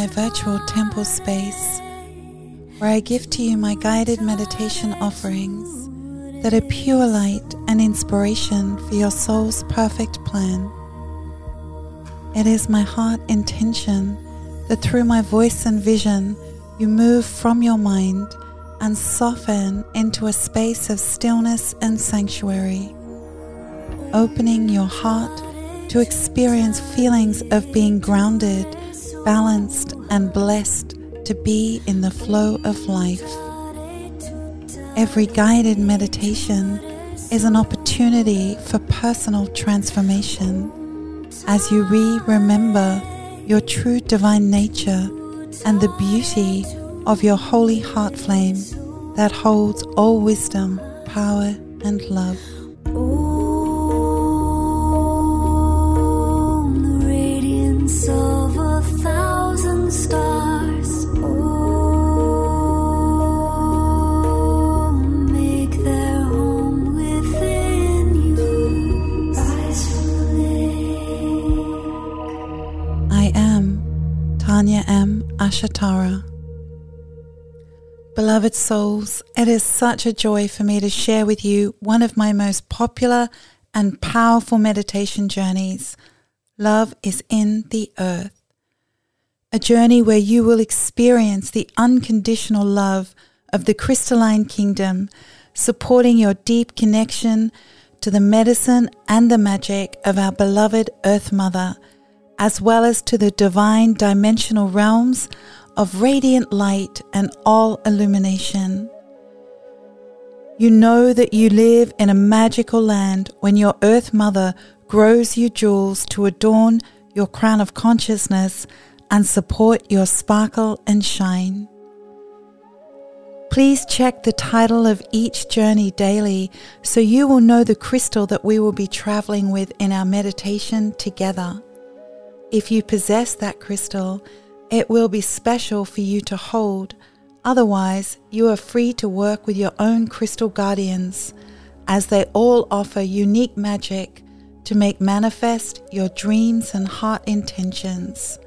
My virtual temple space where I give to you my guided meditation offerings that are pure light and inspiration for your soul's perfect plan. It is my heart intention that through my voice and vision, you move from your mind and soften into a space of stillness and sanctuary, opening your heart to experience feelings of being grounded, balanced, and blessed to be in the flow of life. Every guided meditation is an opportunity for personal transformation as you re remember your true divine nature and the beauty of your holy heart flame that holds all wisdom, power, and love. M. Ashatara. Beloved souls, it is such a joy for me to share with you one of my most popular and powerful meditation journeys. Love is in the earth. A journey where you will experience the unconditional love of the crystalline kingdom, supporting your deep connection to the medicine and the magic of our beloved Earth Mother, as well as to the divine dimensional realms of radiant light and all illumination. You know that you live in a magical land when your Earth Mother grows you jewels to adorn your crown of consciousness and support your sparkle and shine. Please check the title of each journey daily so you will know the crystal that we will be traveling with in our meditation together. If you possess that crystal, it will be special for you to hold. Otherwise, you are free to work with your own crystal guardians, as they all offer unique magic to make manifest your dreams and heart intentions.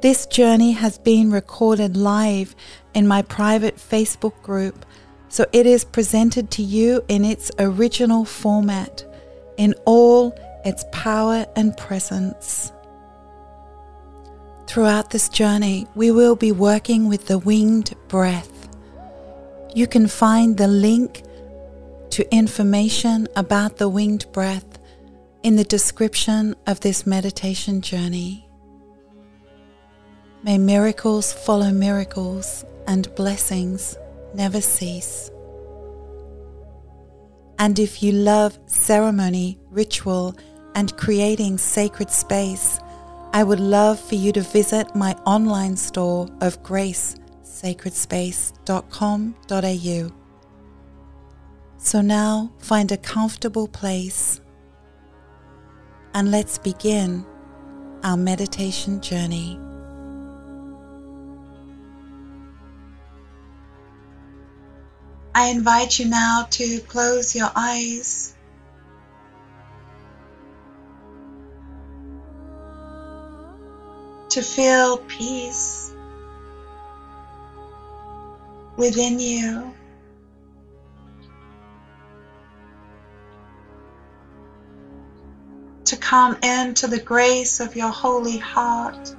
This journey has been recorded live in my private Facebook group, so it is presented to you in its original format, in all its power and presence. Throughout this journey, we will be working with the winged breath. You can find the link to information about the winged breath in the description of this meditation journey. May miracles follow miracles and blessings never cease. And if you love ceremony, ritual, and creating sacred space, I would love for you to visit my online store of grace, sacredspace.com.au. So now find a comfortable place and let's begin our meditation journey. I invite you now to close your eyes. To feel peace within you. To come into the grace of your holy heart.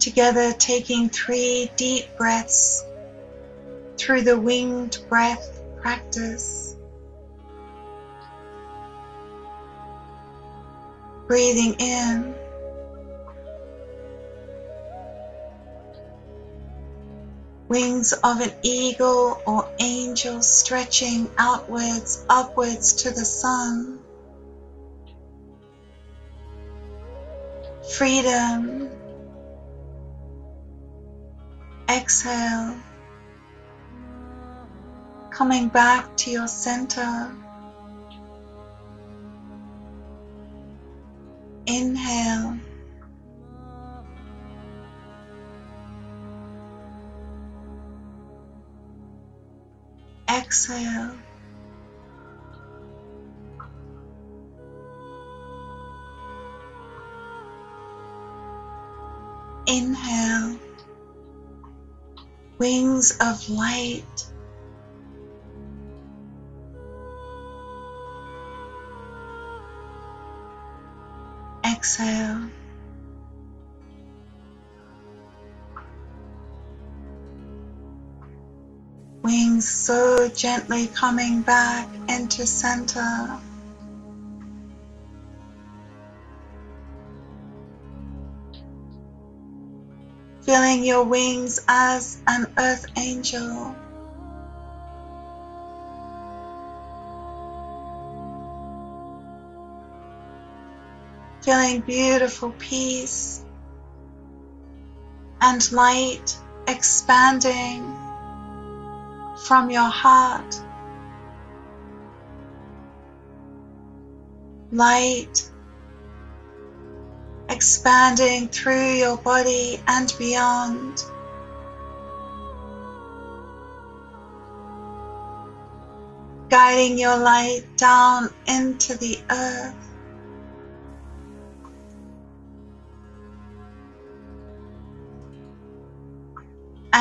Together, taking three deep breaths through the winged breath practice. Breathing in. Wings of an eagle or angel stretching outwards, upwards to the sun. Freedom. Exhale. Coming back to your center. Inhale. exhale. Inhale, wings of light. Exhale. Wings so gently coming back into center. Feeling your wings as an earth angel. Feeling beautiful peace and light expanding from your heart. Light expanding through your body and beyond. Guiding your light down into the earth.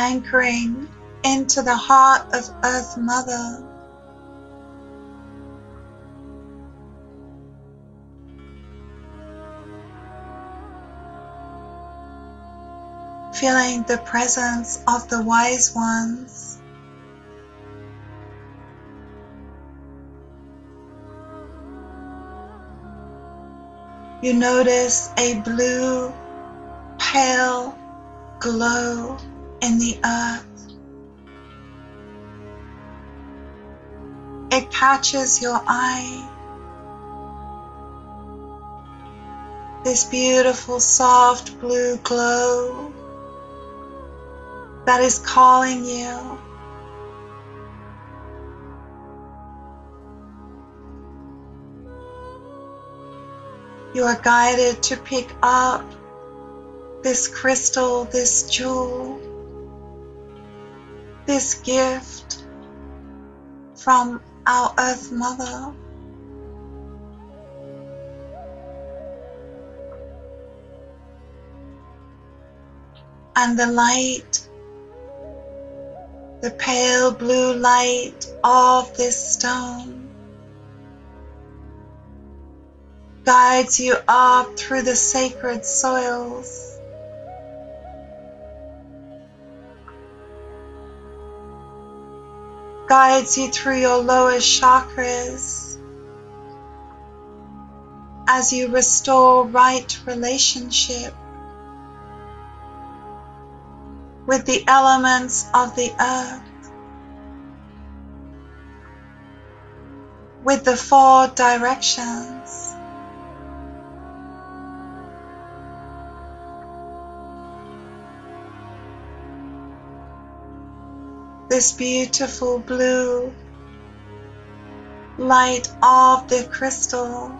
Anchoring into the heart of Earth Mother. Feeling the presence of the wise ones. You notice a blue, pale glow in the earth. It catches your eye. This beautiful soft blue glow that is calling you. You are guided to pick up this crystal, this jewel, this gift from our Earth Mother. And the light, the pale blue light of this stone guides you up through the sacred soils guides you through your lowest chakras as you restore right relationship with the elements of the earth, with the four directions. This beautiful blue light of the crystal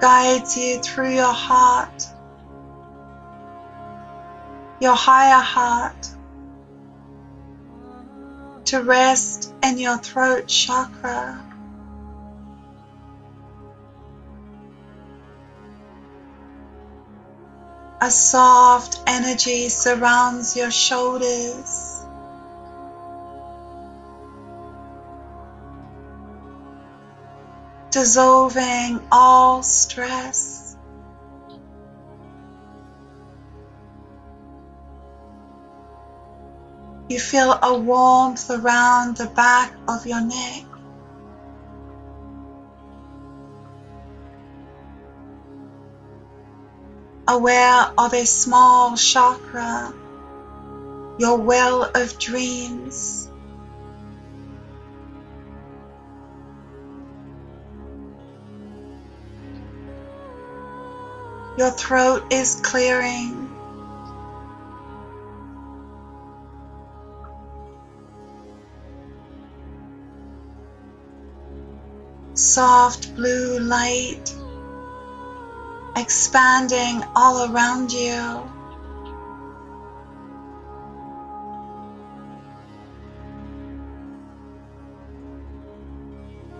guides you through your heart, your higher heart, to rest in your throat chakra. A soft energy surrounds your shoulders. Dissolving all stress. You feel a warmth around the back of your neck. Aware of a small chakra, your well of dreams. Your throat is clearing. Soft blue light expanding all around you.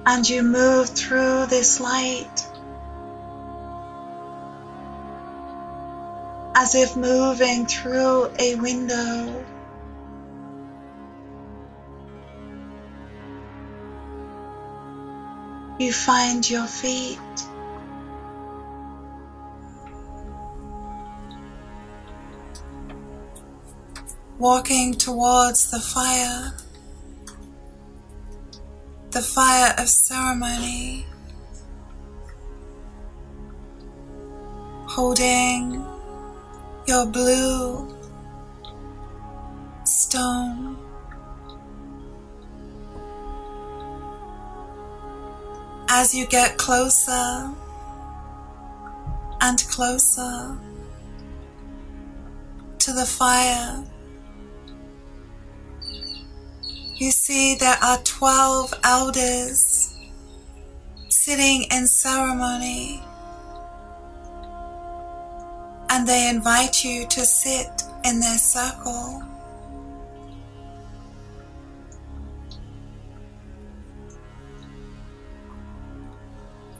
And you move through this light as if moving through a window. You find your feet. Walking towards the fire, the fire of ceremony, holding your blue stone. As you get closer and closer to the fire, you see there are 12 elders sitting in ceremony and they invite you to sit in their circle.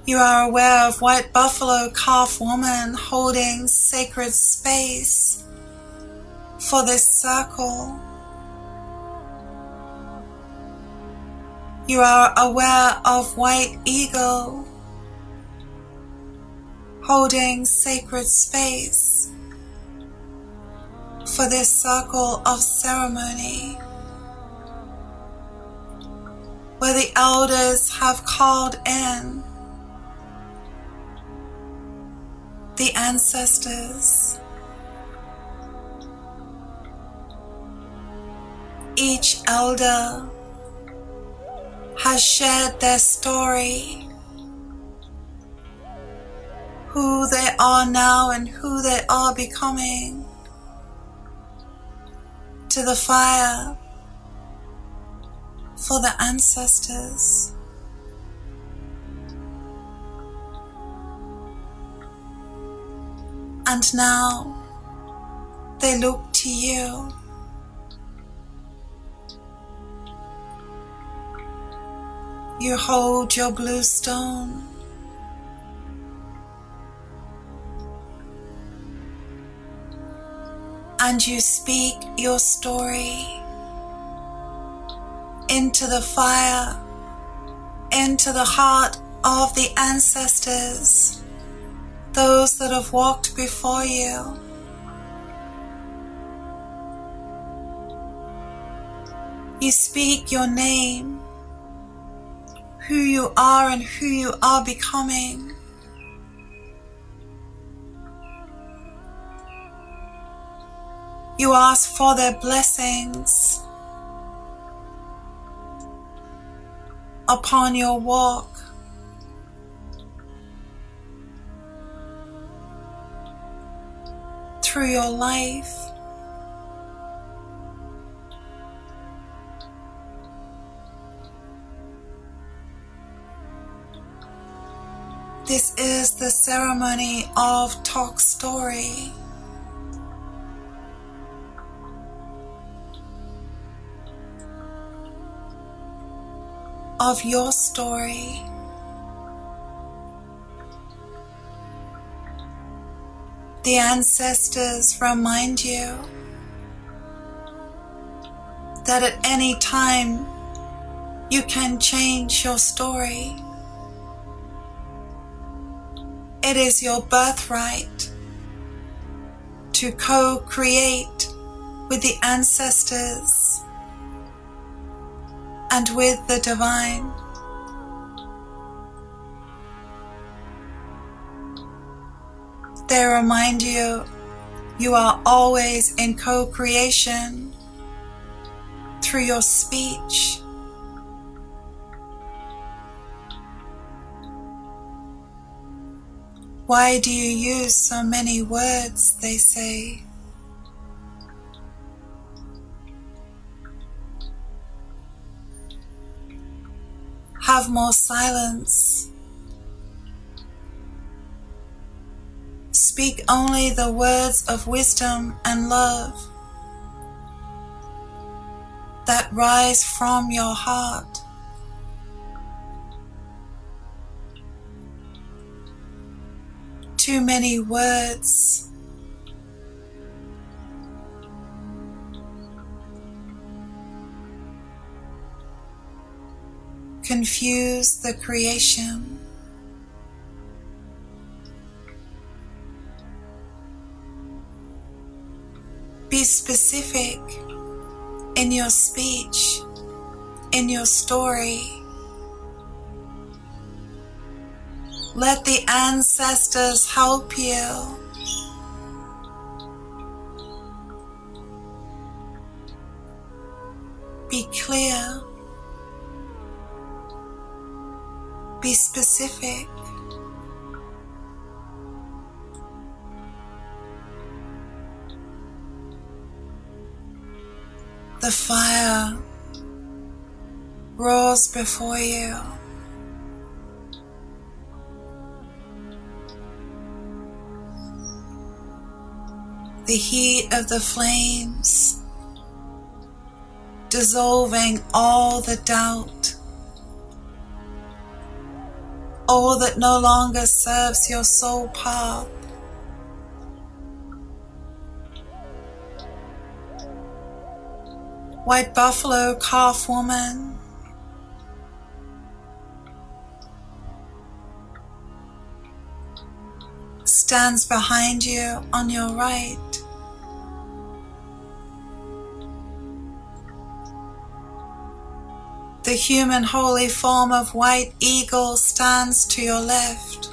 You are aware of white buffalo calf woman holding sacred space for this circle. You are aware of white eagle holding sacred space for this circle of ceremony where the elders have called in the ancestors. Each elder has shared their story who they are now and who they are becoming to the fire for the ancestors. And now they look to you. You hold your blue stone. and you speak your story into the fire, into the heart of the ancestors, those that have walked before you. You speak your name, who you are and who you are becoming. You ask for their blessings upon your walk. Through your life. Is the ceremony of talk story. of your story. The ancestors remind you that at any time you can change your story. It is your birthright to co create with the ancestors and with the divine. They remind you you are always in co creation through your speech. Why do you use so many words? They say. have more silence. Speak only the words of wisdom and love that rise from your heart. Too many words. Confuse the creation. Be specific in your speech, in your story. Let the ancestors help you. Be clear. Be specific. The fire roars before you. The heat of the flames dissolving all the doubt, all that no longer serves your soul path. White buffalo calf woman. Stands behind you on your right. The human holy form of white eagle stands to your left.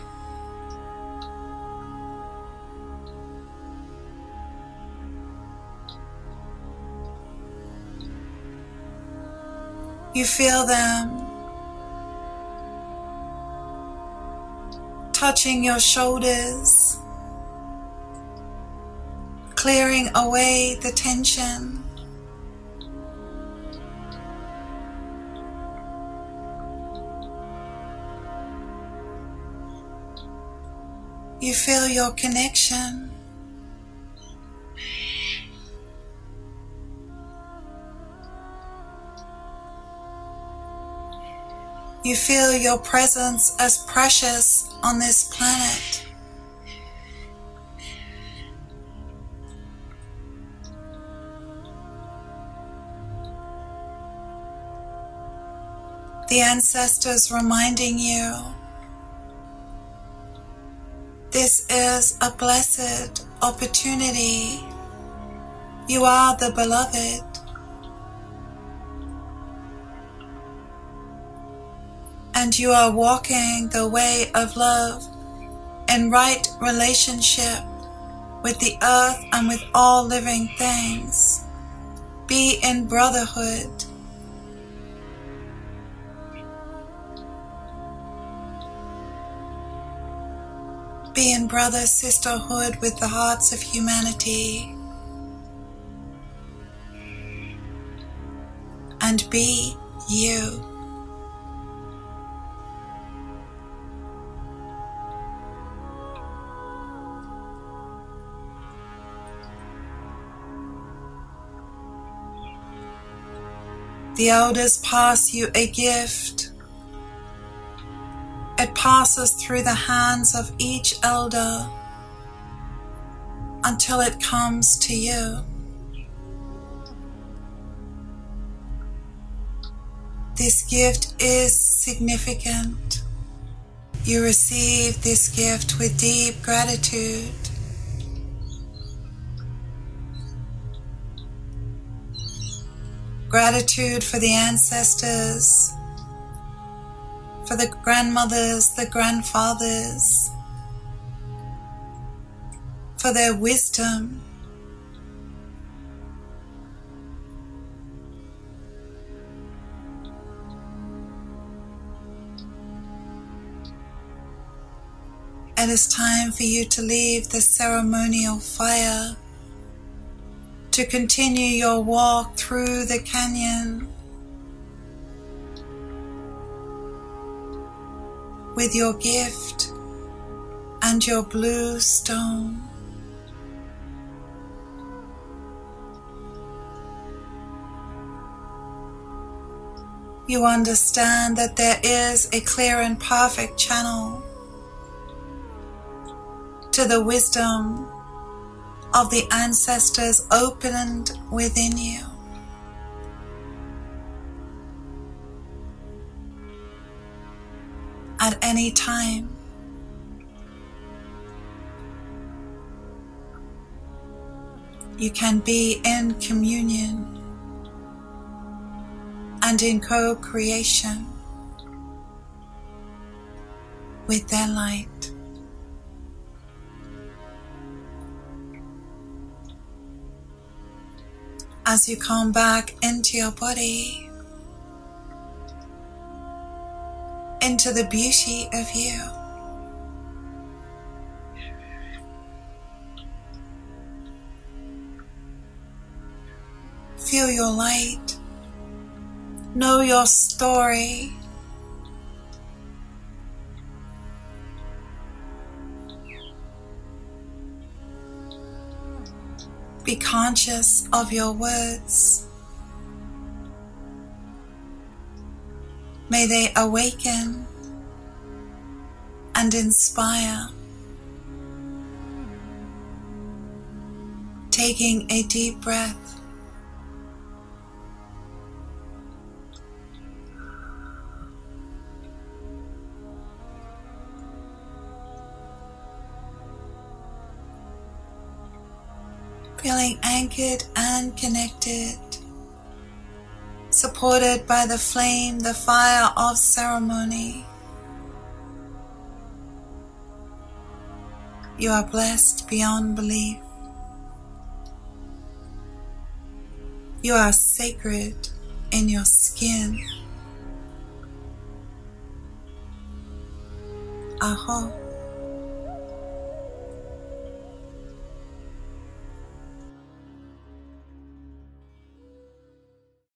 You feel them touching your shoulders, clearing away the tension. You feel your connection. You feel your presence as precious on this planet. The ancestors reminding you this is a blessed opportunity. You are the beloved. and you are walking the way of love in right relationship with the earth and with all living things. Be in brotherhood. Be in brother sisterhood with the hearts of humanity. And be you. The elders pass you a gift. It passes through the hands of each elder until it comes to you. This gift is significant. You receive this gift with deep gratitude. Gratitude for the ancestors, for the grandmothers, the grandfathers, for their wisdom. And It is time for you to leave the ceremonial fire to continue your walk through the canyon with your gift and your blue stone. You understand that there is a clear and perfect channel to the wisdom of the ancestors opened within you. Any time, you can be in communion and in co creation with their light. As you come back into your body, into the beauty of you. Feel your light. Know your story. Be conscious of your words. May they awaken and inspire. Taking a deep breath. feeling anchored and connected, supported by the flame, the fire of ceremony. You are blessed beyond belief. You are sacred in your skin. Aho.